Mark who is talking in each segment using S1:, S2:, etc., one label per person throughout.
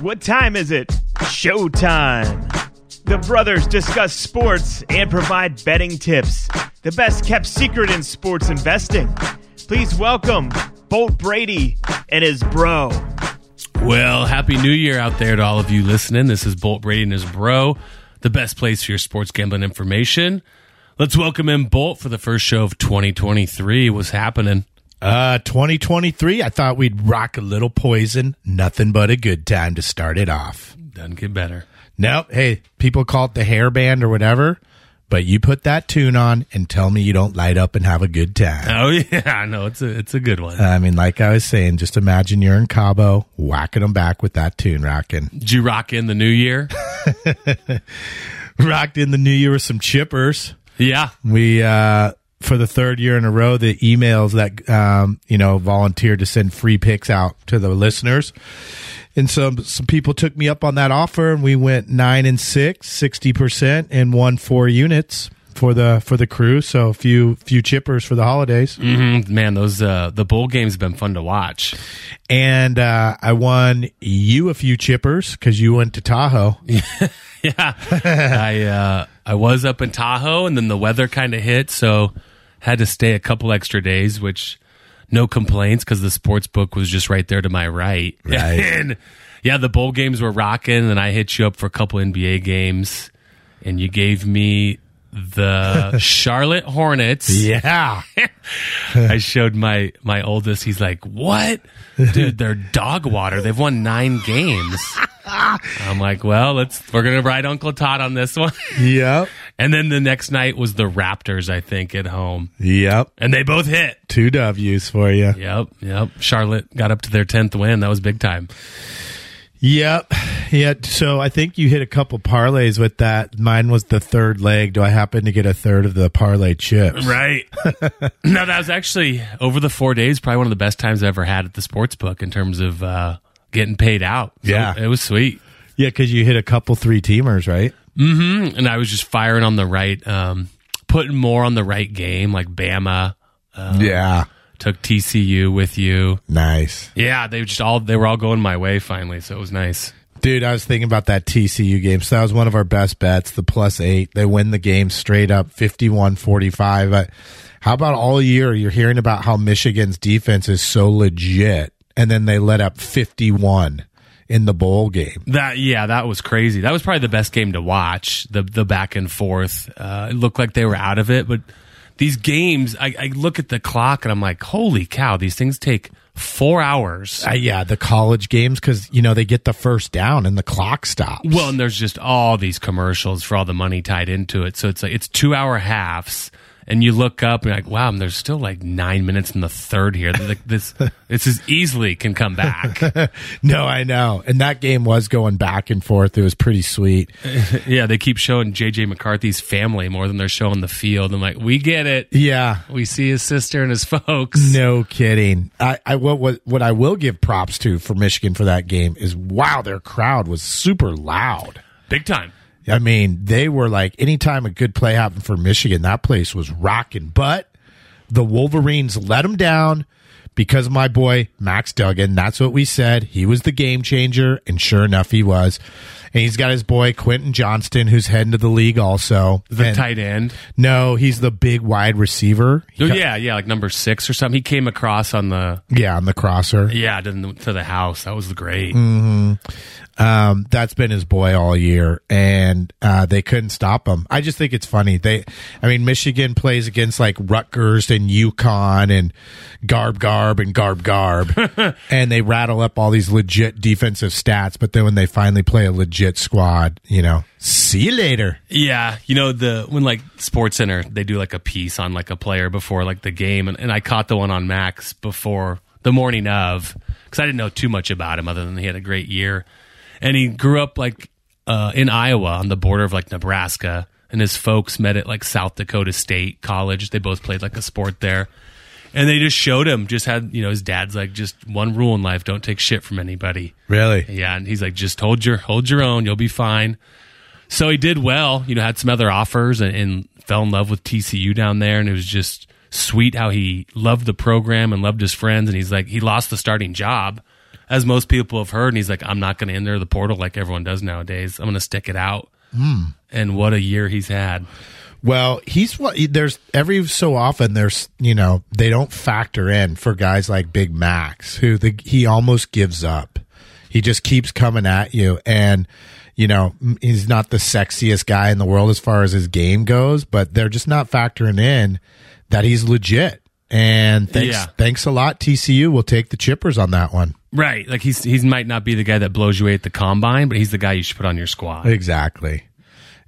S1: What time is it? Showtime. The brothers discuss sports and provide betting tips. The best kept secret in sports investing. Please welcome Bolt Brady and his bro.
S2: Well, happy new year out there to all of you listening. This is Bolt Brady and his bro, the best place for your sports gambling information. Let's welcome in Bolt for the first show of 2023. What's happening?
S3: Uh, 2023, I thought we'd rock a little poison. Nothing but a good time to start it off.
S2: Doesn't get better.
S3: Nope. Hey, people call it the hairband or whatever, but you put that tune on and tell me you don't light up and have a good time.
S2: Oh yeah, no, it's a it's a good one.
S3: I mean, like I was saying, just imagine you're in Cabo, whacking them back with that tune rocking.
S2: Did you rock in the new year?
S3: Rocked in the new year with some chippers.
S2: yeah.
S3: We, uh, for the third year in a row, the emails that, um, you know, volunteered to send free picks out to the listeners. And some, some people took me up on that offer and we went nine and six, 60% and won four units for the, for the crew. So a few, few chippers for the holidays.
S2: hmm Man, those uh, the bowl games have been fun to watch.
S3: And, uh, I won you a few chippers because you went to Tahoe.
S2: Yeah, I uh, I was up in Tahoe, and then the weather kind of hit, so had to stay a couple extra days, which no complaints because the sports book was just right there to my right.
S3: Right.
S2: and yeah, the bowl games were rocking, and I hit you up for a couple NBA games, and you gave me the Charlotte Hornets.
S3: Yeah.
S2: I showed my my oldest. He's like, "What, dude? They're dog water. They've won nine games." I'm like, "Well, let's we're gonna ride Uncle Todd on this one."
S3: yep.
S2: And then the next night was the Raptors, I think, at home,
S3: Yep.
S2: and they both hit.
S3: Two W's for you.
S2: Yep, yep. Charlotte got up to their tenth win. That was big time.
S3: Yep. Yeah. So I think you hit a couple parlays with that. Mine was the third leg. Do I happen to get a third of the parlay chips?
S2: Right. no, that was actually over the four days, probably one of the best times I ever had at the sports book in terms of uh, getting paid out. So
S3: Yeah.
S2: it was sweet.
S3: Yeah, because you hit a couple three teamers, right?
S2: And I was just firing on the right, um, putting more on the right game, like Bama.
S3: yeah.
S2: Took TCU with you.
S3: Nice.
S2: Yeah, they just all they were all going my way finally, so it was nice.
S3: Dude, I was thinking about that TCU game. So that was one of our best bets, the plus eight. They win the game straight up 51 45. Uh, How about all year you're hearing about how Michigan's defense is so legit, and then they let up 51 in the bowl game?
S2: That yeah, that was crazy. That was probably the best game to watch. The the back and forth. Uh, it looked like they were out of it, but these games, I, I look at the clock and I'm like, holy cow, these things take four hours.
S3: Uh, yeah, the college games because you know they get the first down and the clock stops.
S2: Well, and there's just all these commercials for all the money tied into it. So it's like it's two hour halves, and you look up and you're like, wow, there's still like nine minutes in the third here. Like this, this is easily can come back.
S3: no, I know, and that game was going back and forth. It was pretty sweet.
S2: yeah, they keep showing JJ McCarthy's family more than they're showing the field. I'm like, we get it.
S3: Yeah,
S2: We see his sister and his folks.
S3: no kidding. I, I what, what what I will give props to for Michigan for that game is wow, their crowd was super loud.
S2: Big time.
S3: I mean, they were like anytime a good play happened for Michigan, that place was rocking. But the Wolverines let them down because my boy Max Duggan. That's what we said. He was the game changer, and sure enough, he was. And he's got his boy Quentin Johnston, who's heading to the league also.
S2: The
S3: And-
S2: tight end.
S3: No, he's the big wide receiver. He
S2: Oh,
S3: got-
S2: yeah, yeah, like number six or something. He came across on the
S3: yeah, on the crosser.
S2: yeah to the, to the house. That was great.
S3: Um, that's been his boy all year, and uh, they couldn't stop him. I just think it's funny. They, I mean, Michigan plays against like Rutgers and UConn and Garb Garb and Garb Garb, and they rattle up all these legit defensive stats. But then when they finally play a legit squad, you know, see you later.
S2: Yeah, you know the when like Sports Center they do like a piece on like a player before like the game, and, and I caught the one on Max before the morning of because I didn't know too much about him other than he had a great year, and he grew up like uh, in Iowa on the border of like Nebraska, and his folks met at like South Dakota State College. They both played like a sport there. And they just showed him, just had, you know, his dad's like, just one rule in life, don't take shit from anybody.
S3: Really?
S2: Yeah, and he's like, just hold your hold your own, you'll be fine. So he did well, you know, had some other offers and, and fell in love with TCU down there, and it was just sweet how he loved the program and loved his friends, and he's like, he lost the starting job as most people have heard. And he's like, I'm not going to enter the portal like everyone does nowadays. I'm going to stick it out. Hmm. And what a year he's had.
S3: Well, he's what there's every so often there's you know they don't factor in for guys like Big Max who the, he almost gives up. He just keeps coming at you, and you know he's not the sexiest guy in the world as far as his game goes, but they're just not factoring in that he's legit. And thanks,
S2: Yeah.
S3: thanks a lot, TCU. We'll take the chippers on that one.
S2: Right. Like he's he might not be the guy that blows you away at the combine, but he's the guy you should put on your squad.
S3: Exactly.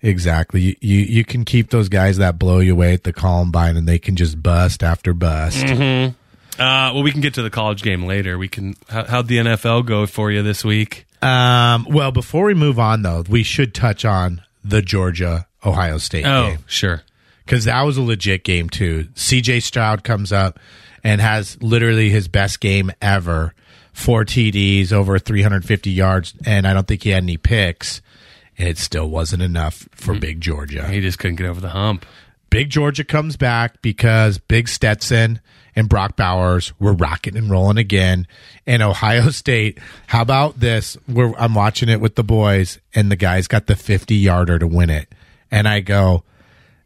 S3: Exactly. You, you you can keep those guys that blow you away at the Columbine and they can just bust after bust.
S2: Uh, well, we can get to the college game later. We can. How, how'd the NFL go for you this week?
S3: Um, well, before we move on, though, we should touch on the Georgia Ohio State
S2: Oh,
S3: game
S2: sure.
S3: because that was a legit game too. CJ Stroud comes up and has literally his best game ever. Four TDs, over 350 yards, and I don't think he had any picks. And it still wasn't enough for Big Georgia.
S2: He just couldn't get over the hump.
S3: Big Georgia comes back because Big Stetson and Brock Bowers were rocking and rolling again. And Ohio State, how about this? We're, I'm watching it with the boys, and the guys got the 50 yarder to win it. And I go,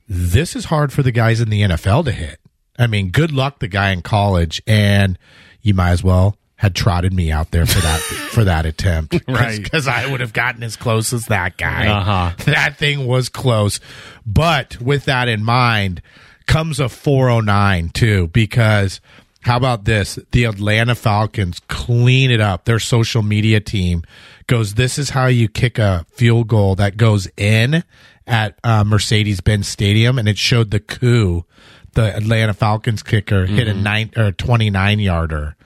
S3: this is hard for the guys in the NFL to hit. I mean, good luck, the guy in college, and you might as well had trotted me out there for that for that attempt,
S2: Right.
S3: Because I would have gotten as close as that guy.
S2: Uh-huh.
S3: That thing was close, but with that in mind, comes a 409 too. Because how about this? The Atlanta Falcons clean it up. Their social media team goes, "This is how you kick a field goal that goes in." At uh, Mercedes Benz Stadium, and it showed the coup the Atlanta Falcons kicker hit a nine or twenty nine yarder,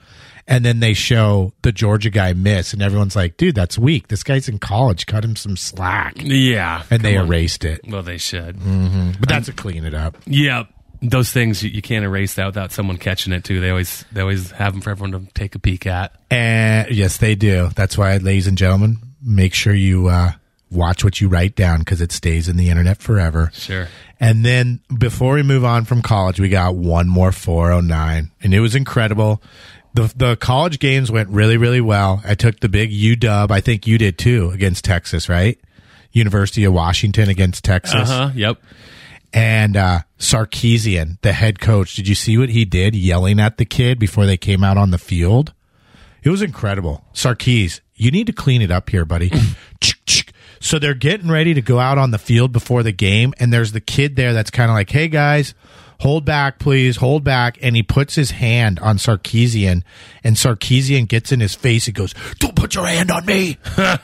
S3: and then they show the Georgia guy miss, and everyone's like, "Dude, that's weak. This guy's in college. Cut him some slack."
S2: Yeah.
S3: And they
S2: on.
S3: erased it,
S2: Well, they should.
S3: but that's a clean it up.
S2: Yeah. Those things you, you can't erase that without someone catching it too. They always they always have them for everyone to take a peek at.
S3: And yes, they do. That's why, ladies and gentlemen, make sure you uh, watch what you write down because it stays in the internet forever.
S2: Sure.
S3: And then before we move on from college, we got one more 409, and it was incredible. The the college games went really really well. I took the big UW. I think you did too against Texas, right? University of Washington against Texas.
S2: Uh huh. Yep.
S3: And uh Sarkisian, the head coach, did you see what he did yelling at the kid before they came out on the field? It was incredible. Sarkees, you need to clean it up here, buddy. So they're getting ready to go out on the field before the game, and there's the kid there that's kind of like, hey guys, hold back, please, hold back. And he puts his hand on Sarkisian, and Sarkisian gets in his face. He goes, don't put your hand on me.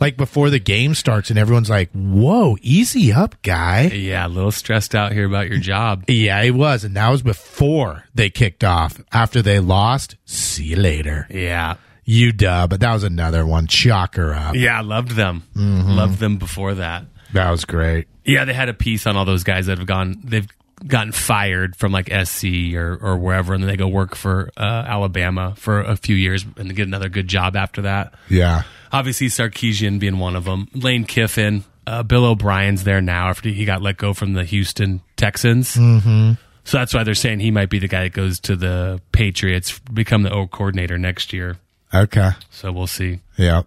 S3: like before the game starts, and everyone's like, whoa, easy up, guy.
S2: Yeah, a little stressed out here about your job.
S3: Yeah, he was. And that was before they kicked off. After they lost, see you later.
S2: Yeah.
S3: UW, but that was another one. Shocker up.
S2: Yeah, I loved them. Mm-hmm. Loved them before that.
S3: That was great.
S2: Yeah, they had a piece on all those guys that have gone. They've gotten fired from like SC or or wherever, and then they go work for uh, Alabama for a few years and get another good job after that.
S3: Yeah.
S2: Obviously, Sarkisian being one of them. Lane Kiffin, uh, Bill O'Brien's there now after he got let go from the Houston Texans. Mm-hmm. So that's why they're saying he might be the guy that goes to the Patriots, become the O coordinator next year.
S3: Okay.
S2: So we'll see.
S3: Yeah.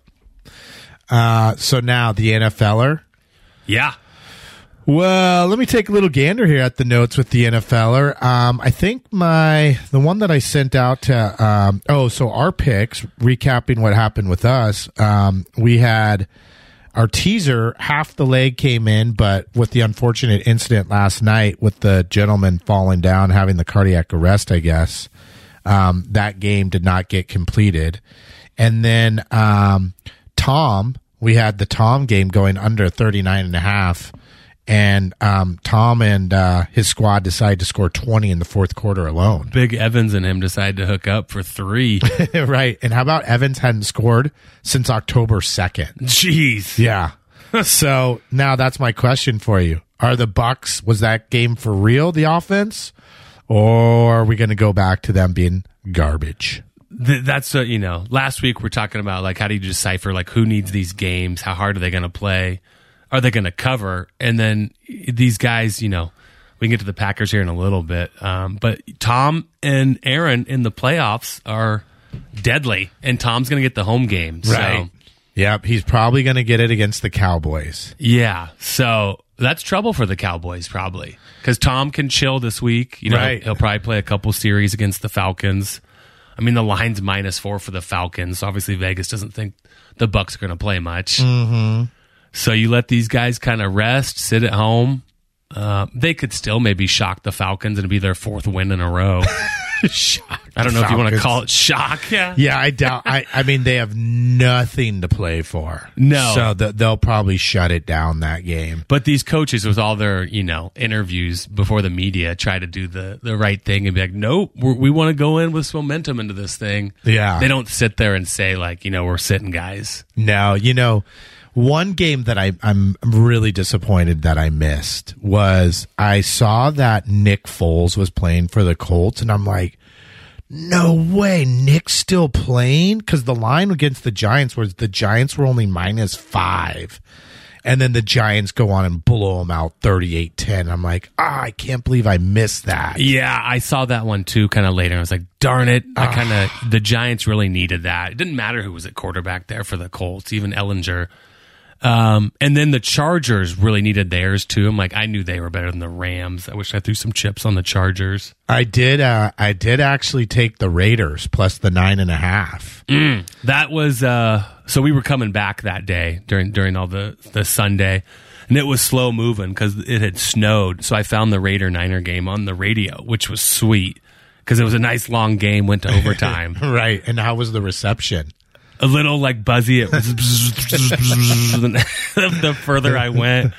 S3: Uh, so now the NFLer.
S2: Yeah.
S3: Well, let me take a little gander here at the notes with the NFLer. Um, I think my the one that I sent out to um, oh, so our picks recapping what happened with us. Um, we had our teaser half the leg came in, but with the unfortunate incident last night with the gentleman falling down having the cardiac arrest, I guess um, that game did not get completed. And then um, Tom, we had the Tom game going under 39 and a half. And um, Tom and uh, his squad decided to score 20 in the fourth quarter alone.
S2: Big Evans and him decide to hook up for three.
S3: right. And how about Evans hadn't scored since October 2nd?
S2: Jeez.
S3: Yeah. so now that's my question for you. Are the Bucks was that game for real the offense or are we going to go back to them being garbage?
S2: Th- that's uh, you know last week we're talking about like how do you decipher like who needs these games how hard are they going to play are they going to cover and then these guys you know we can get to the packers here in a little bit um, but tom and aaron in the playoffs are deadly, and Tom's going to get the home game. So,
S3: Yep. He's probably going to get it against the Cowboys.
S2: yeah. So that's trouble for the Cowboys, probably. Because Tom can chill this week. You know,
S3: Right.
S2: he'll probably play a couple series against the Falcons. I mean, the line's minus four for the Falcons. Obviously, Vegas doesn't think the Bucks are going to play much. Mm-hmm. So you let these guys kind of rest, sit at home. Uh, they could still maybe shock the Falcons and be their fourth win in a row. Shock. I don't know if you want to call it shock. Yeah.
S3: Yeah, I doubt. I, I mean, they have nothing to play for.
S2: No.
S3: so th- they'll probably shut it down that game.
S2: But these coaches, with all their you know interviews before the media, try to do the the right thing and be like, nope, we're, we want to go in with some momentum into this thing.
S3: Yeah.
S2: they don't sit there and say like, you know, we're sitting guys.
S3: No, you know, one game that I, I'm really disappointed that I missed was I saw that Nick Foles was playing for the Colts, and I'm like, no way, Nick's still playing? Because the line against the Giants was the Giants were only minus five. And then the Giants go on and blow them out 38 10. I'm like, ah, I can't believe I missed that.
S2: Yeah, I saw that one too, kind of later. I was like, darn it, I kind of the Giants really needed that. It didn't matter who was at quarterback there for the Colts, even Ehlinger. Um, and then the Chargers really needed theirs too. I'm like, I knew they were better than the Rams. I wish I threw some chips on the Chargers.
S3: I did, uh, I did actually take the Raiders plus the nine and a half.
S2: That was uh so we were coming back that day during during all the the Sunday and it was slow moving cuz it had snowed. So I found the Raider Niner game on the radio, which was sweet cuz it was a nice long game went to overtime.
S3: Right. And how was the reception?
S2: A little like buzzy it was the further I went,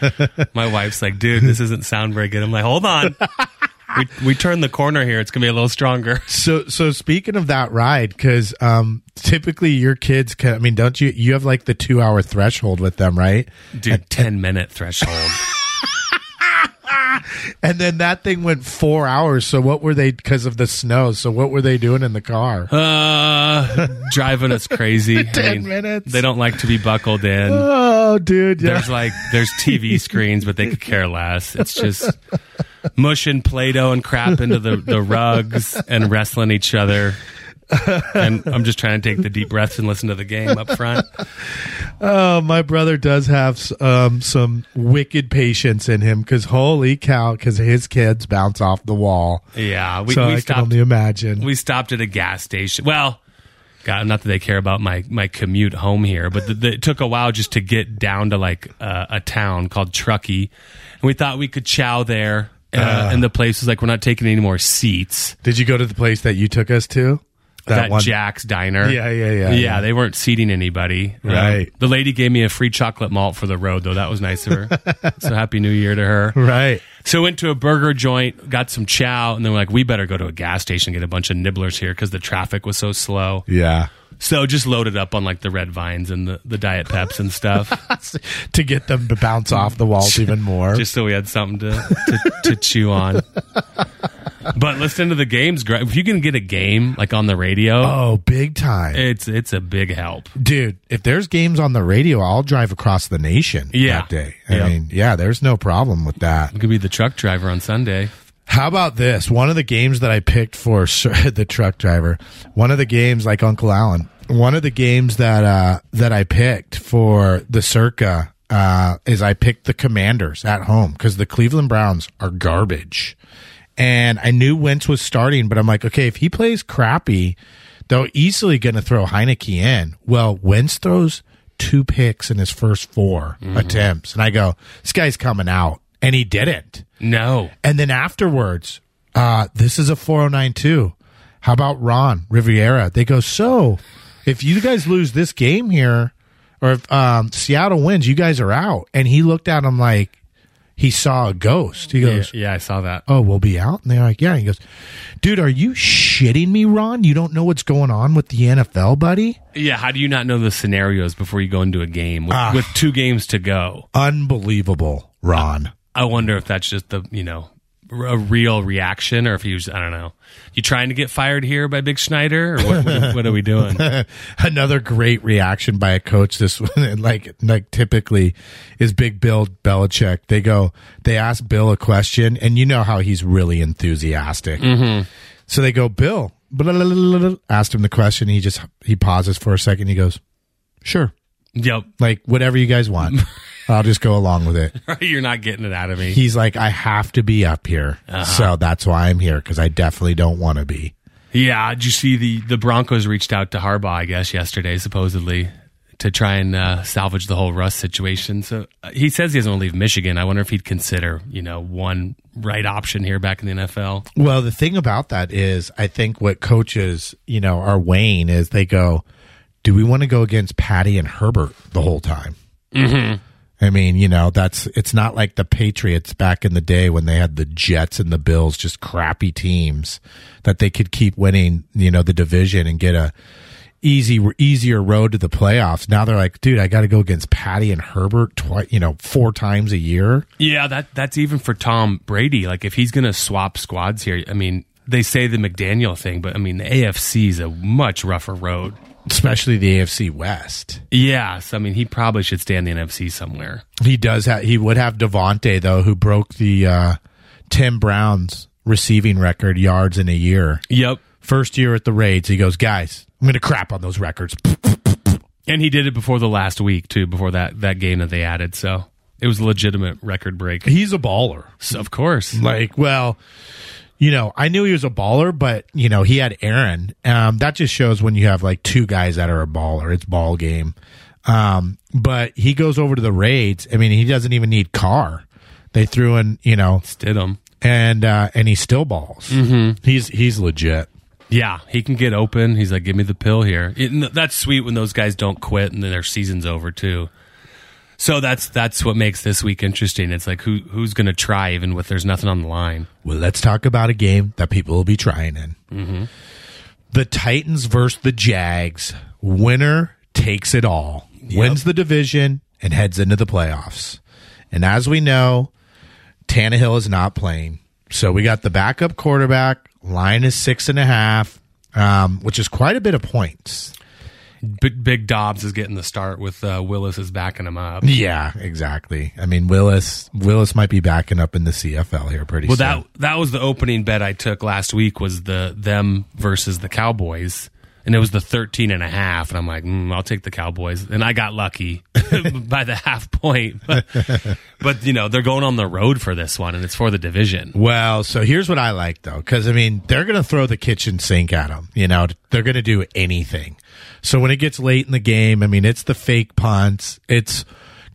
S2: my wife's like, "Dude, this doesn't sound very good." I'm like, "Hold on." We, we turned the corner here. It's gonna be a little stronger.
S3: So, so speaking of that ride, because um, typically your kids can. I mean, don't you? You have like the two hour threshold with them, right?
S2: Dude, ten minute threshold.
S3: And then that thing went four hours. So what were they? Because of the snow. So what were they doing in the car?
S2: Uh, driving us crazy.
S3: 10 minutes.
S2: They don't like to be buckled in.
S3: Oh, dude. Yeah.
S2: There's like there's TV screens, but they could care less. It's just mushing Play-Doh and crap into the, the rugs and wrestling each other. And I'm just trying to take the deep breaths and listen to the game up front.
S3: Oh, my brother does have um, some wicked patience in him. Because holy cow, because his kids bounce off the wall.
S2: Yeah, we,
S3: so
S2: we
S3: I can
S2: stopped.
S3: only imagine.
S2: We stopped at a gas station. Well, God, not that they care about my my commute home here, but the, the, it took a while just to get down to like uh, a town called Truckee, and we thought we could chow there. Uh, and the place was like, we're not taking any more seats.
S3: Did you go to the place that you took us to?
S2: That, Jack's Diner.
S3: Yeah, yeah, yeah,
S2: yeah.
S3: yeah.
S2: they weren't seating anybody. Um,
S3: Right.
S2: the lady gave me a free chocolate malt for the road, though. That was nice of her. so happy New Year to her.
S3: Right.
S2: So went to a burger joint, got some chow, and then we're like, we better go to a gas station and get a bunch of nibblers here because the traffic was so slow.
S3: Yeah.
S2: So just loaded up on like the red vines and the, the diet peps and stuff,
S3: to get them to bounce off the walls even more.
S2: just so we had something to, to, to chew on. But listen to the games. If you can get a game like on the radio,
S3: oh, big time.
S2: it's it's a big help.
S3: Dude, if there's games on the radio, I'll drive across the nation
S2: Yeah.
S3: that day. I
S2: Yeah.
S3: mean, yeah, there's no problem with that.
S2: You could be the truck driver on Sunday.
S3: How about this? One of the games that I picked for the truck driver, one of the games like Uncle Allen, one of the games that uh that I picked for the Circa uh is I picked the Commanders at home cuz the Cleveland Browns are garbage. And I knew Wentz was starting, but I'm like, okay, if he plays crappy, they're easily going to throw Heinicke in. Well, Wentz throws two picks in his first 4 attempts. And I go, this guy's coming out. And he didn't.
S2: No.
S3: And then afterwards, uh, this is a 4092. How about Ron Riviera? They go, so if you guys lose this game here, or if um, Seattle wins, you guys are out. And he looked at him like he saw a ghost. He
S2: Yeah,
S3: goes,
S2: yeah, I saw that.
S3: oh, we'll be out. And they're like, yeah. He goes, dude, are you shitting me, Ron? You don't know what's going on with the NFL, buddy?
S2: Yeah, how do you not know the scenarios before you go into a game with,
S3: Ah.
S2: with two games to go?
S3: Unbelievable, Ron.
S2: I wonder if that's just the you know a real reaction, or if he was I don't know. You trying to get fired here by Big Snyder, or what, what, what are we doing?
S3: Another great reaction by a coach. This one, like like typically, is Big Bill Belichick. They go, they ask Bill a question, and you know how he's really enthusiastic. Mm-hmm. So they go, Bill, blah, blah, blah, asked him the question. He just he pauses for a second. He goes, "Sure,
S2: Yep.
S3: like whatever you guys want. I'll just go along with it."
S2: You're not getting it out of me.
S3: He's like, "I have to be up here, so that's why I'm here because I definitely don't want to be."
S2: Yeah, did you see the the Broncos reached out to Harbaugh? I guess yesterday, supposedly, to try and uh, salvage the whole Russ situation. So uh, he says he doesn't want to leave Michigan. I wonder if he'd consider, you know, one right option here back in the NFL.
S3: Well, the thing about that is, I think what coaches, you know, are weighing is they go, "Do we want to go against Patty and Herbert the whole time?" Mm-hmm. I mean, you know, that's it's not like the Patriots back in the day when they had the Jets and the Bills, just crappy teams that they could keep winning, you know, the division and get a easy easier road to the playoffs. Now they're like, dude, I got to go against Patty and Herbert twice, you know, four times a year.
S2: Yeah, that that's even for Tom Brady. Like if he's going to swap squads here, I mean, they say the McDaniel thing, but I mean, the AFC is a much rougher road.
S3: Especially the AFC West.
S2: Yes, I mean, he probably should stay in the NFC somewhere.
S3: He does have. He would have Davante though, who broke the uh, Tim Brown's receiving record yards in a year.
S2: Yep.
S3: First year at the Raids, he goes, guys, I'm going to crap on those records.
S2: And he did it before the last week too, before that that game that they added. So it was a legitimate record break.
S3: He's a baller.
S2: So, of course.
S3: Like, well, you know, I knew he was a baller, but you know, he had Aaron. Um, that just shows when you have like two guys that are a baller, it's ball game. Um, but he goes over to the Raids. I mean, he doesn't even need Carr. They threw in, you know,
S2: Stidham.
S3: and uh, and he still balls. Mm-hmm. He's he's legit.
S2: Yeah, he can get open. He's like, give me the pill here. It, that's sweet when those guys don't quit and then their season's over too. So that's that's what makes this week interesting. It's like who who's going to try even with there's nothing on the line.
S3: Well, let's talk about a game that people will be trying in.
S2: Mm-hmm.
S3: The Titans versus the Jags. Winner takes it all. Wins the division and heads into the playoffs. And as we know, Tannehill is not playing. So we got the backup quarterback. Line is six and a half, um, which is quite a bit of points.
S2: Big, Big Dobbs is getting the start with uh, Willis is backing him up.
S3: Yeah, exactly. I mean, Willis Willis might be backing up in the CFL here pretty
S2: Well,
S3: soon.
S2: Well, that that was the opening bet I took last week was the them versus the Cowboys. And it was the 13 and a half. And I'm like, mm, I'll take the Cowboys. And I got lucky by the half point. But, but, you know, they're going on the road for this one and it's for the division.
S3: Well, so here's what I like though, because I mean they're going to throw the kitchen sink at them. You know, they're going to do anything. So when it gets late in the game, I mean it's the fake punts, it's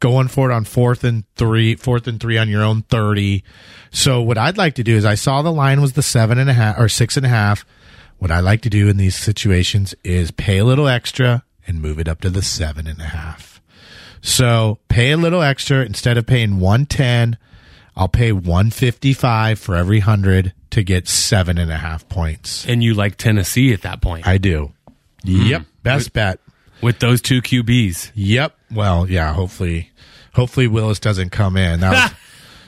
S3: going for it on fourth and three, fourth and three on your own thirty. So what I'd like to do is I saw the line was the seven and a half or six and a half. What I like to do in these situations is pay a little extra and move it up to the seven and a half. So pay a little extra instead of paying 110. I'll pay 155 for every hundred to get seven and a half points.
S2: And you like Tennessee at that point
S3: I do. Yep. Best bet.
S2: with those two QBs.
S3: Yep. Well, yeah, hopefully, hopefully Willis doesn't come in. That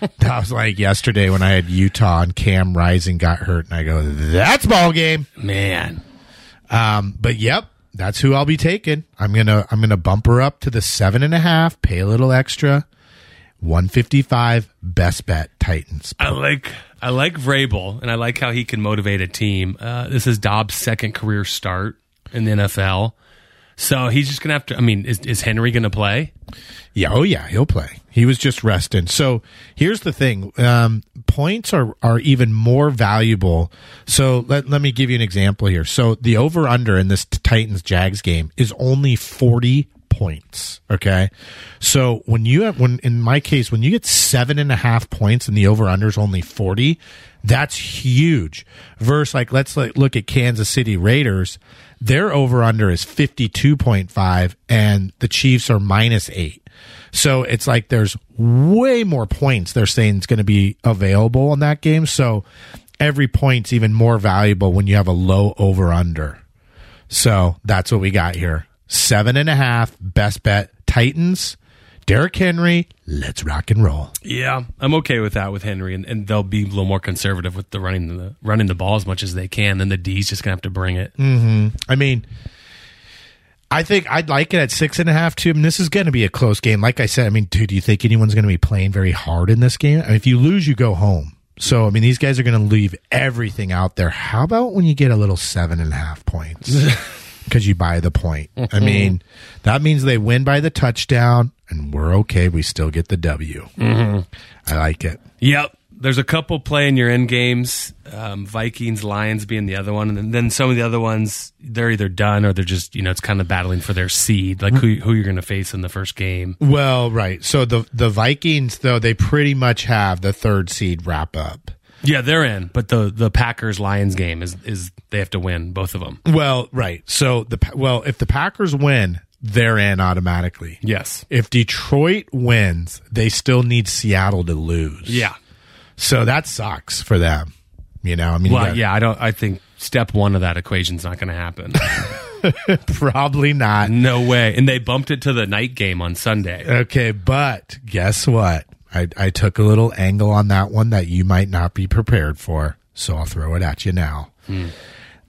S3: was, that was like yesterday when I had Utah and Cam Rising got hurt and I go, that's ball game.
S2: Man.
S3: Um, but yep, that's who I'll be taking. I'm gonna I'm gonna bump her up to the seven and a half, pay a little extra. 155 best bet Titans.
S2: I like I like Vrabel, and I like how he can motivate a team. Uh, this is Dobbs' second career start in the NFL, so he's just gonna have to. I mean, is, is Henry gonna play?
S3: Yeah, oh yeah, he'll play. He was just resting. So here's the thing: um, points are are even more valuable. So let let me give you an example here. So the over under in this Titans Jags game is only forty points. Okay, so when you have when in my case when you get seven and a half points and the over under is only forty, that's huge. Versus like let's like, look at Kansas City Raiders. Their over under is fifty two point five, and the Chiefs are minus eight. So it's like there's way more points they're saying it's going to be available in that game. So every point's even more valuable when you have a low over under. So that's what we got here. Seven and a half, best bet. Titans, Derrick Henry, let's rock and roll.
S2: Yeah, I'm okay with that with Henry, and, and they'll be a little more conservative with the running the running the ball as much as they can. Then the D's just gonna have to bring it. Mm-hmm.
S3: I mean, I think I'd like it at six and a half too. I mean, this is going to be a close game. Like I said, I mean, dude, do you think anyone's going to be playing very hard in this game? I mean, if you lose, you go home. So I mean, these guys are going to leave everything out there. How about when you get a little seven and a half points? Because you buy the point. I mean, that means they win by the touchdown, and we're okay. We still get the W. I like it.
S2: Yep. There's a couple playing your end games, um, Vikings, Lions being the other one, and then, then some of the other ones they're either done or they're just you know it's kind of battling for their seed, like who who you're going to face in the first game.
S3: Well, right. So the the Vikings, though, they pretty much have the third seed wrap up.
S2: Yeah, they're in, but the the Packers Lions game is is they have to win both of them.
S3: Well, right. So the well, if the Packers win, they're in automatically.
S2: Yes.
S3: If Detroit wins, they still need Seattle to lose.
S2: Yeah.
S3: So that sucks for them. You know, I mean,
S2: Well,
S3: got-
S2: yeah, I don't. I think step one of that equation's not going to happen.
S3: probably not.
S2: no way. And they bumped it to the night game on Sunday.
S3: Okay, but guess what? I, I took a little angle on that one that you might not be prepared for, so I'll throw it at you now. Hmm.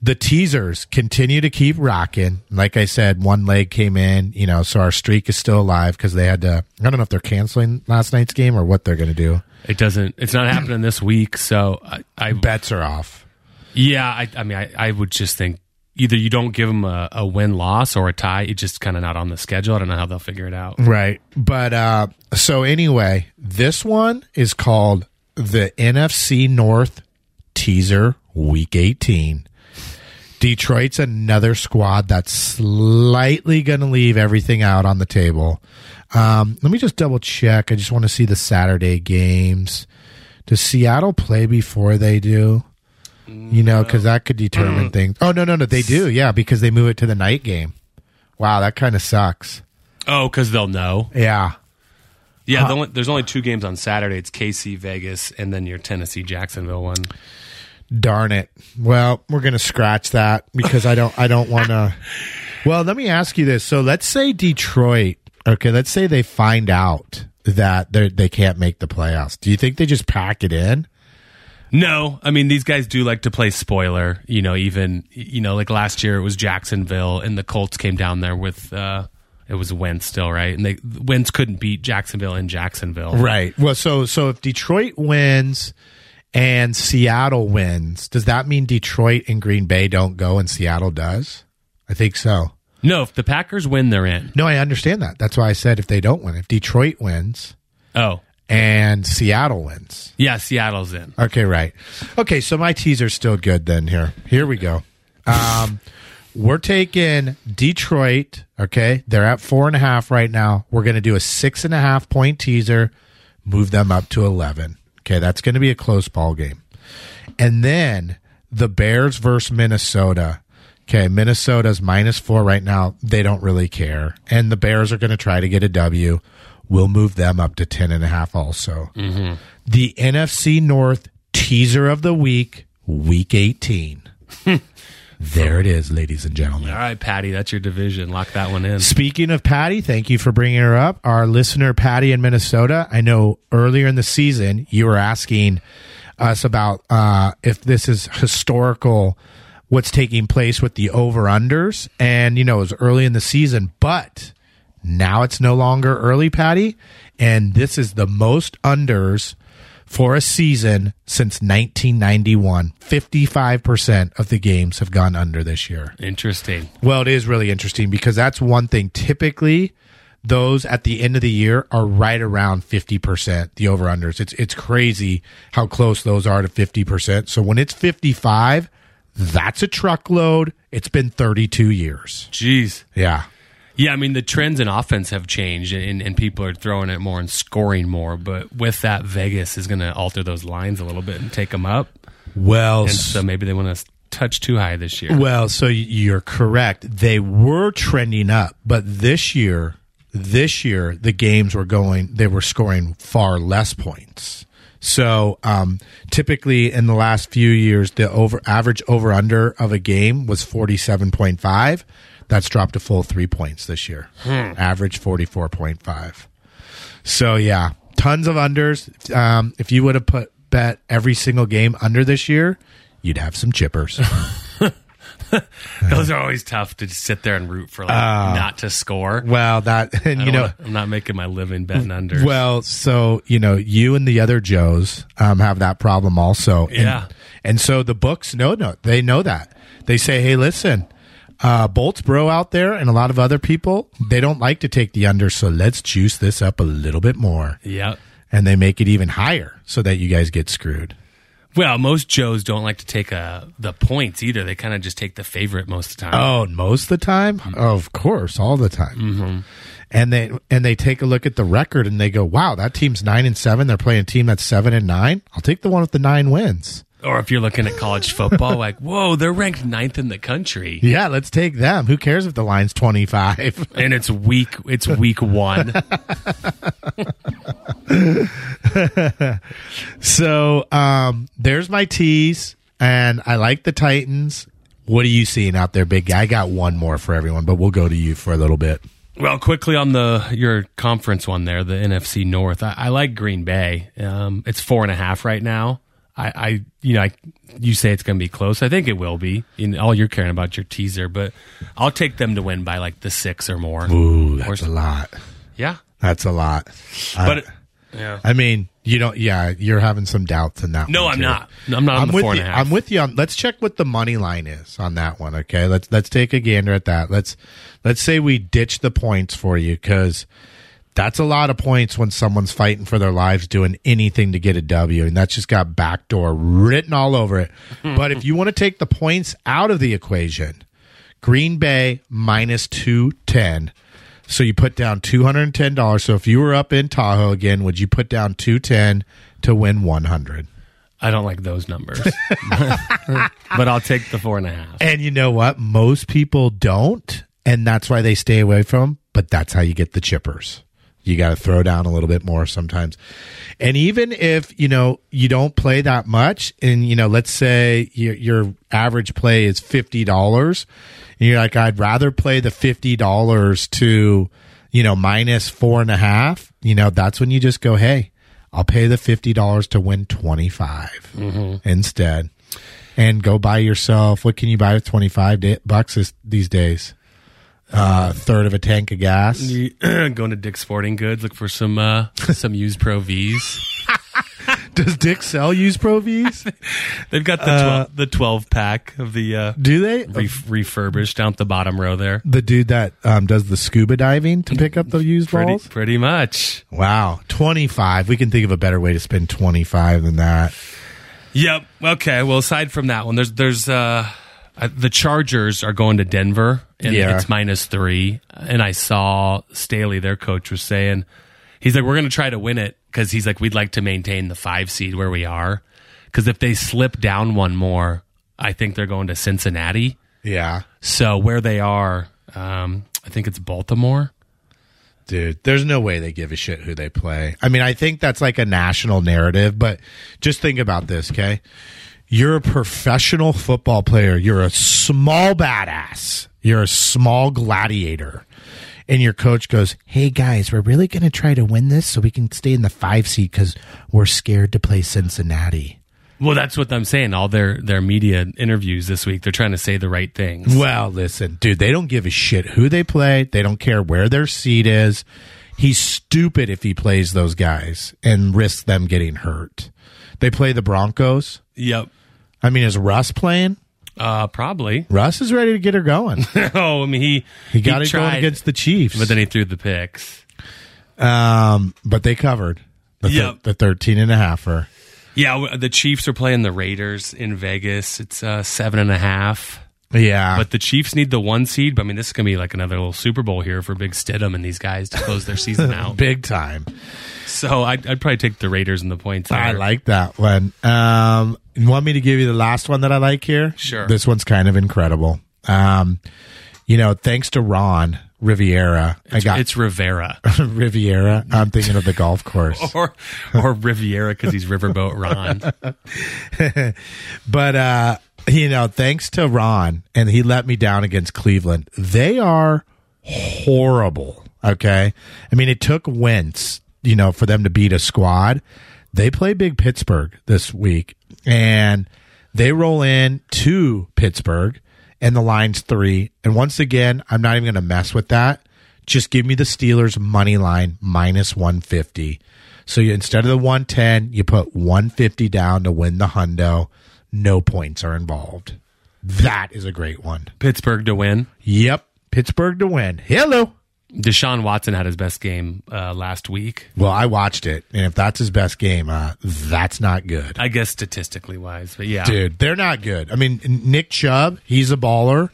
S3: The teasers continue to keep rocking. Like I said, one leg came in, you know, so our streak is still alive because they had to. I don't know if they're canceling last night's game or what they're going to do.
S2: It doesn't. It's not happening this week. So I, I
S3: Bets are off.
S2: yeah. I, I mean, I, I would just think either you don't give them a, a win loss or a tie. It's just kind of not on the schedule. I don't know how they'll figure it out.
S3: Right. But uh so anyway, this one is called the NFC North teaser week 18. Detroit's another squad that's slightly going to leave everything out on the table. Um, let me just double check. I just want to see the Saturday games. Does Seattle play before they do? You know, because that could determine things. Oh no, no, no, they do. Yeah, because they move it to the night game. Wow, that kind of sucks.
S2: Oh, because they'll know.
S3: Yeah,
S2: Yeah. the only, there's only two games on Saturday. It's KC Vegas and then your Tennessee Jacksonville one.
S3: Darn it. Well, we're going to scratch that because I don't I don't want to Well, let me ask you this. So let's say Detroit, okay, let's say they find out that they they can't make the playoffs. Do you think they just pack it in?
S2: No, I mean these guys do like to play spoiler. You know, even you know, like last year it was Jacksonville, and the Colts came down there with uh it was Wentz still, right? And they Wentz couldn't beat Jacksonville in Jacksonville,
S3: Right. Well, so so if Detroit wins and Seattle wins, does that mean Detroit and Green Bay don't go and Seattle does? I think so.
S2: No, if the Packers win, they're in.
S3: No, I understand that. That's why I said if they don't win, if Detroit wins
S2: Oh,
S3: and Seattle wins.
S2: yeah, Seattle's in.
S3: Okay, right. Okay, so my teaser's still good then here. Here we go. Um we're taking Detroit, okay? They're at four and a half right now. We're gonna do a six and a half point teaser, move them up to eleven. Okay, that's gonna be a close ball game. And then the Bears versus Minnesota. Okay, Minnesota's minus four right now. They don't really care. And the Bears are going to try to get a W. We'll move them up to 10 and a half also. Mm-hmm. The NFC North teaser of the week, week 18. there it is, ladies and gentlemen.
S2: All right, Patty, that's your division. Lock that one in.
S3: Speaking of Patty, thank you for bringing her up. Our listener, Patty in Minnesota, I know earlier in the season you were asking us about uh, if this is historical, what's taking place with the over unders. And, you know, it was early in the season, but now it's no longer early, Patty. And this is the most unders for a season since 1991. 55% of the games have gone under this year.
S2: Interesting.
S3: Well, it is really interesting because that's one thing. Typically, those at the end of the year are right around 50%, the over unders. It's, it's crazy how close those are to 50%. So when it's 55, that's a truckload. It's been 32 years.
S2: Jeez.
S3: Yeah.
S2: Yeah, I mean the trends in offense have changed, and, and people are throwing it more and scoring more. But with that, Vegas is going to alter those lines a little bit and take them up.
S3: Well,
S2: And so maybe they want to touch too high this year.
S3: Well, so you're correct. They were trending up, but this year, this year the games were going. They were scoring far less points. So um, typically in the last few years, the over average over under of a game was forty seven point five. That's dropped a full three points this year. Average forty four point five. So yeah, tons of unders. Um, if you would have put bet every single game under this year, you'd have some chippers.
S2: Those are always tough to just sit there and root for like
S3: Uh,
S2: not to score.
S3: Well, that and you know,
S2: wanna- I'm not making my living betting under.
S3: well, so you know, you and the other Joes um, have that problem also. And,
S2: Yeah.
S3: and so the books know no, they know that. They say, hey, listen, uh, Boltsboro out there and a lot of other people, they don't like to take the under, so let's juice this up a little bit more,
S2: yeah.
S3: and they make it even higher so that you guys get screwed.
S2: Well, most Joes don't like to take uh, the points either. They kind of just take the favorite most of the time.
S3: Oh, most of the time, of course, all the time. And they and they take a look at the record and they go, "Wow, that team's nine and seven. They're playing a team that's seven and nine. I'll take the one with the nine wins.
S2: Or if you're looking at college football, like, whoa, they're ranked ninth in the country.
S3: Yeah, let's take them. Who cares if the line's twenty five?
S2: And it's week it's week one.
S3: so um, there's my tease, and I like the Titans. What are you seeing out there, big guy? I got one more for everyone, but we'll go to you for a little bit.
S2: Well, quickly on the your conference one there, the NFC North. I, I like Green Bay. Um, it's four and a half right now. I, I you know, I, you say it's going to be close. I think it will be. In all you're caring about your teaser, but I'll take them to win by like the six or more.
S3: Ooh, that's a lot.
S2: Yeah,
S3: That's a lot.
S2: Uh, but it, yeah.
S3: I mean, you don't. Yeah, you're having some doubts in that.
S2: No, I'm not. No, I'm not on
S3: I'm
S2: the
S3: with
S2: four
S3: you.
S2: and a half.
S3: I'm with you on. Let's check what the money line is on that one. Okay, let's let's take a gander at that. Let's let's say we ditch the points for you because that's a lot of points when someone's fighting for their lives doing anything to get a W, and that's just got backdoor written all over it. but if you want to take the points out of the equation, Green Bay minus two ten. So you put down two hundred and ten dollars. So if you were up in Tahoe again, would you put down two ten to win one hundred?
S2: I don't like those numbers, but I'll take the four and a half.
S3: And you know what? Most people don't, and that's why they stay away from. But that's how you get the chippers. You got to throw down a little bit more sometimes. And even if you know you don't play that much, and you know, let's say your, your average play is fifty dollars, and you're like, I'd rather play the fifty dollars to, you know, minus four and a half. You know, that's when you just go, hey, I'll pay the fifty dollars to win twenty mm-hmm. instead and go buy yourself. What can you buy with twenty five da- bucks this, these days? Uh, third of a tank of gas.
S2: Going to Dick's Sporting Goods, look for some uh, some used Pro V's.
S3: Does Dick sell used Pro V's?
S2: They've got the 12, the twelve pack of the uh,
S3: Do they?
S2: re- refurbished down at the bottom row there.
S3: The dude that um, does the scuba diving to pick up the used
S2: Pretty
S3: balls.
S2: pretty much.
S3: Wow, twenty five. We can think of a better way to spend twenty five than that.
S2: Yep. Okay. Well, aside from that one, there's there's uh, uh, the Chargers are going to Denver, and
S3: Yeah.
S2: it's minus three. And I saw Staley, their coach, was saying he's like, we're going to try to win it because he's like, we'd like to maintain the five seed where we are. Because if they slip down one more, I think they're going to Cincinnati.
S3: Yeah,
S2: So where they are, um, I think it's Baltimore.
S3: dude. There's no way they give a shit who they play. I mean, I think that's like a national narrative, but just think about this, okay? You're a professional football player. You're a small badass. You're a small gladiator. And your coach goes, Hey guys, we're really going to try to win this so we can stay in the five seed because we're scared to play Cincinnati.
S2: Well, that's what I'm saying. All their their media interviews this week, they're trying to say the right things.
S3: Well, listen, dude, they don't give a shit who they play. They don't care where their seat is. He's stupid if he plays those guys and risks them getting hurt. They play the Broncos.
S2: Yep.
S3: I mean, is Russ playing?
S2: Uh, probably.
S3: Russ is ready to get her going.
S2: oh, I mean, he
S3: He got it going against the Chiefs.
S2: but then he threw the picks.
S3: um, but they covered the,
S2: Yep.
S3: the 13 and a halfer.
S2: Yeah, the Chiefs are playing the Raiders in Vegas. It's uh, seven and a half.
S3: Yeah.
S2: But the Chiefs need the one seed. But I mean, this is gonna be like another little Super Bowl here for Big Stidham and these guys to close their season out.
S3: big time.
S2: So I'd, I'd probably take the Raiders and the points.
S3: I like that one. Um, you want me to give you the last one that I like here?
S2: Sure.
S3: This one's kind of incredible. Um, you know, thanks to Ron Riviera, I got
S2: It's Rivera
S3: Riviera. I'm thinking of the golf course.
S2: or or Riviera because he's Riverboat Ron.
S3: But uh, you know, thanks to Ron, and he let me down against Cleveland. They are horrible. Okay, I mean, it took Wentz, you know, for them to beat a squad. They play big Pittsburgh this week, and they roll in to Pittsburgh, and the line's three. And once again, I'm not even going to mess with that. Just give me the Steelers money line minus 150. So you, instead of the 110, you put 150 down to win the hundo. No points are involved. That is a great one.
S2: Pittsburgh to win.
S3: Yep. Pittsburgh to win. Hello.
S2: Deshaun Watson had his best game uh, last week.
S3: Well, I watched it, and if that's his best game, uh, that's not good.
S2: I guess statistically wise, but yeah,
S3: Dude, they're not good. I mean, Nick Chubb, he's a baller.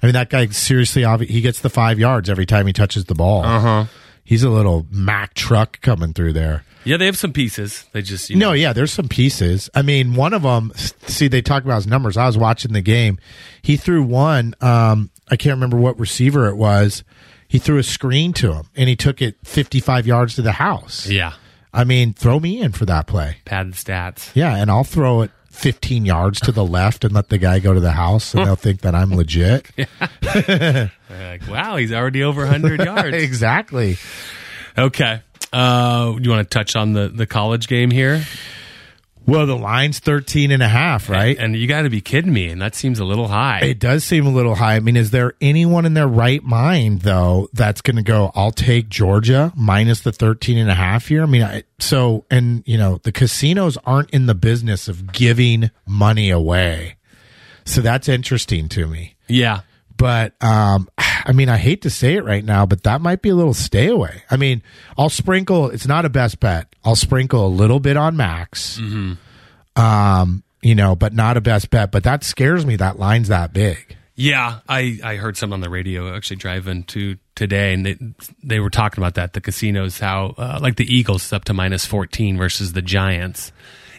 S3: I mean, that guy seriously, he gets the five yards every time he touches the ball. Uh huh. He's a little Mack truck coming through there.
S2: yeah, they have some pieces. They just you know,
S3: No, yeah, there's some pieces. I mean, one of them. See, they talk about his numbers. I was watching the game. He threw one. Um, I can't remember what receiver it was. He threw a screen to him, and he took it 55 yards to the house.
S2: yeah,
S3: I mean, throw me in for that play.
S2: padded stats.
S3: Yeah, and I'll throw it 15 yards to the left and let the guy go to the house, and they'll think that I'm legit.
S2: Like, wow, he's already over 100 yards.
S3: exactly.
S2: Okay. Uh, you want to touch on the, the college game here?
S3: Well, the line's 13 and a half, right?
S2: And you got to be kidding me. And that seems a little high.
S3: It does seem a little high. I mean, is there anyone in their right mind though that's going to go? I'll take Georgia minus the 13 and a half here. I mean, I, so and you know the casinos aren't in the business of giving money away, so that's interesting to me.
S2: yeah.
S3: But um, I mean, I hate to say it right now, but that might be a little stay away. I mean, I'll sprinkle. It's not a best bet. I'll sprinkle a little bit on Max. Um, you know, but not a best bet. But that scares me. That line's that big.
S2: Yeah, I, I heard something on the radio actually driving to today, and they they were talking about that the casinos how uh, like the Eagles up to minus fourteen versus the Giants,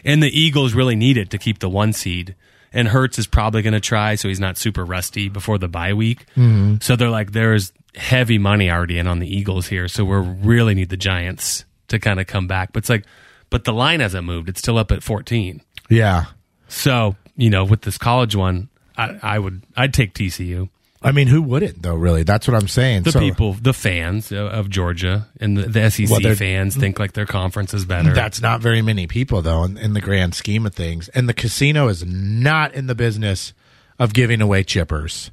S2: and the Eagles really need it to keep the one seed, and Hurts is probably going to try, so he's not super rusty before the bye week. Mm-hmm. So they're like, there's heavy money already in on the Eagles here, so we really need the Giants to kind of come back. But it's like, but the line hasn't moved; it's still up at fourteen.
S3: Yeah.
S2: So you know, with this college one, I, I would I'd take TCU.
S3: I mean, who wouldn't though? Really, that's what I'm saying.
S2: The
S3: So,
S2: people, the fans of, Georgia and the, the SEC
S3: Well,
S2: fans mm. think like their conference is better.
S3: That's not very many people though, in, in the grand scheme of things. And the casino is not in the business of giving away chippers.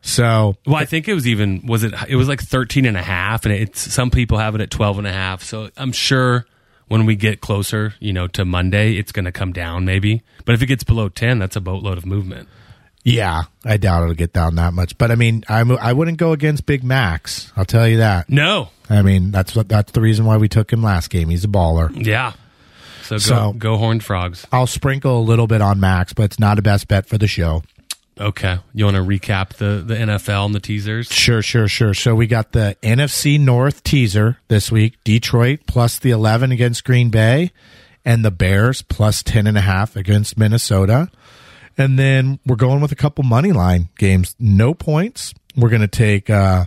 S3: So
S2: well, I think it was even was it it was like 13 and a half and it's some people have it at 12 and a half. So I'm sure when we get closer, you know, to Monday, it's going to come down maybe. But if it gets below 10, that's a boatload of movement.
S3: Yeah, I doubt it'll get down that much. But I mean, I'm, I wouldn't go against Big Max. I'll tell you that.
S2: No.
S3: I mean, that's what that's the reason why we took him last game. He's a baller.
S2: Yeah. So go
S3: So-
S2: go horned frogs.
S3: I'll sprinkle a little bit on Max, but it's not a best bet for the show.
S2: Okay. You want to recap the the NFL and the teasers?
S3: Sure, sure, sure. So we got the NFC North teaser this week. Detroit plus the 11 against Green Bay and the Bears plus 10 and a half against Minnesota. And then we're going with a couple money line games. No points. We're going to take uh,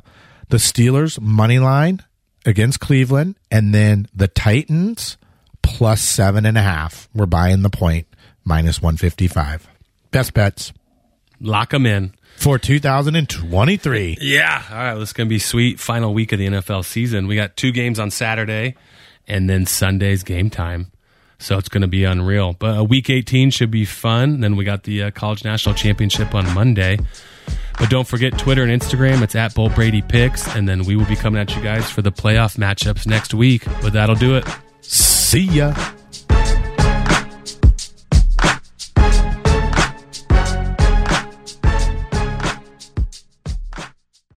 S3: the Steelers money line against Cleveland and then the Titans plus seven and a half. We're buying the point minus 155. Best bets
S2: Lock them in.
S3: for 2023.
S2: Yeah. All right. This is going to be sweet. Final week of the NFL season. We got two games on Saturday and then Sunday's game time. So it's going to be unreal. But week 18 should be fun. Then we got the uh, College National Championship on Monday. But don't forget Twitter and Instagram. It's at Bull Brady Picks. And then we will be coming at you guys for the playoff matchups next week. But that'll do it.
S3: See ya.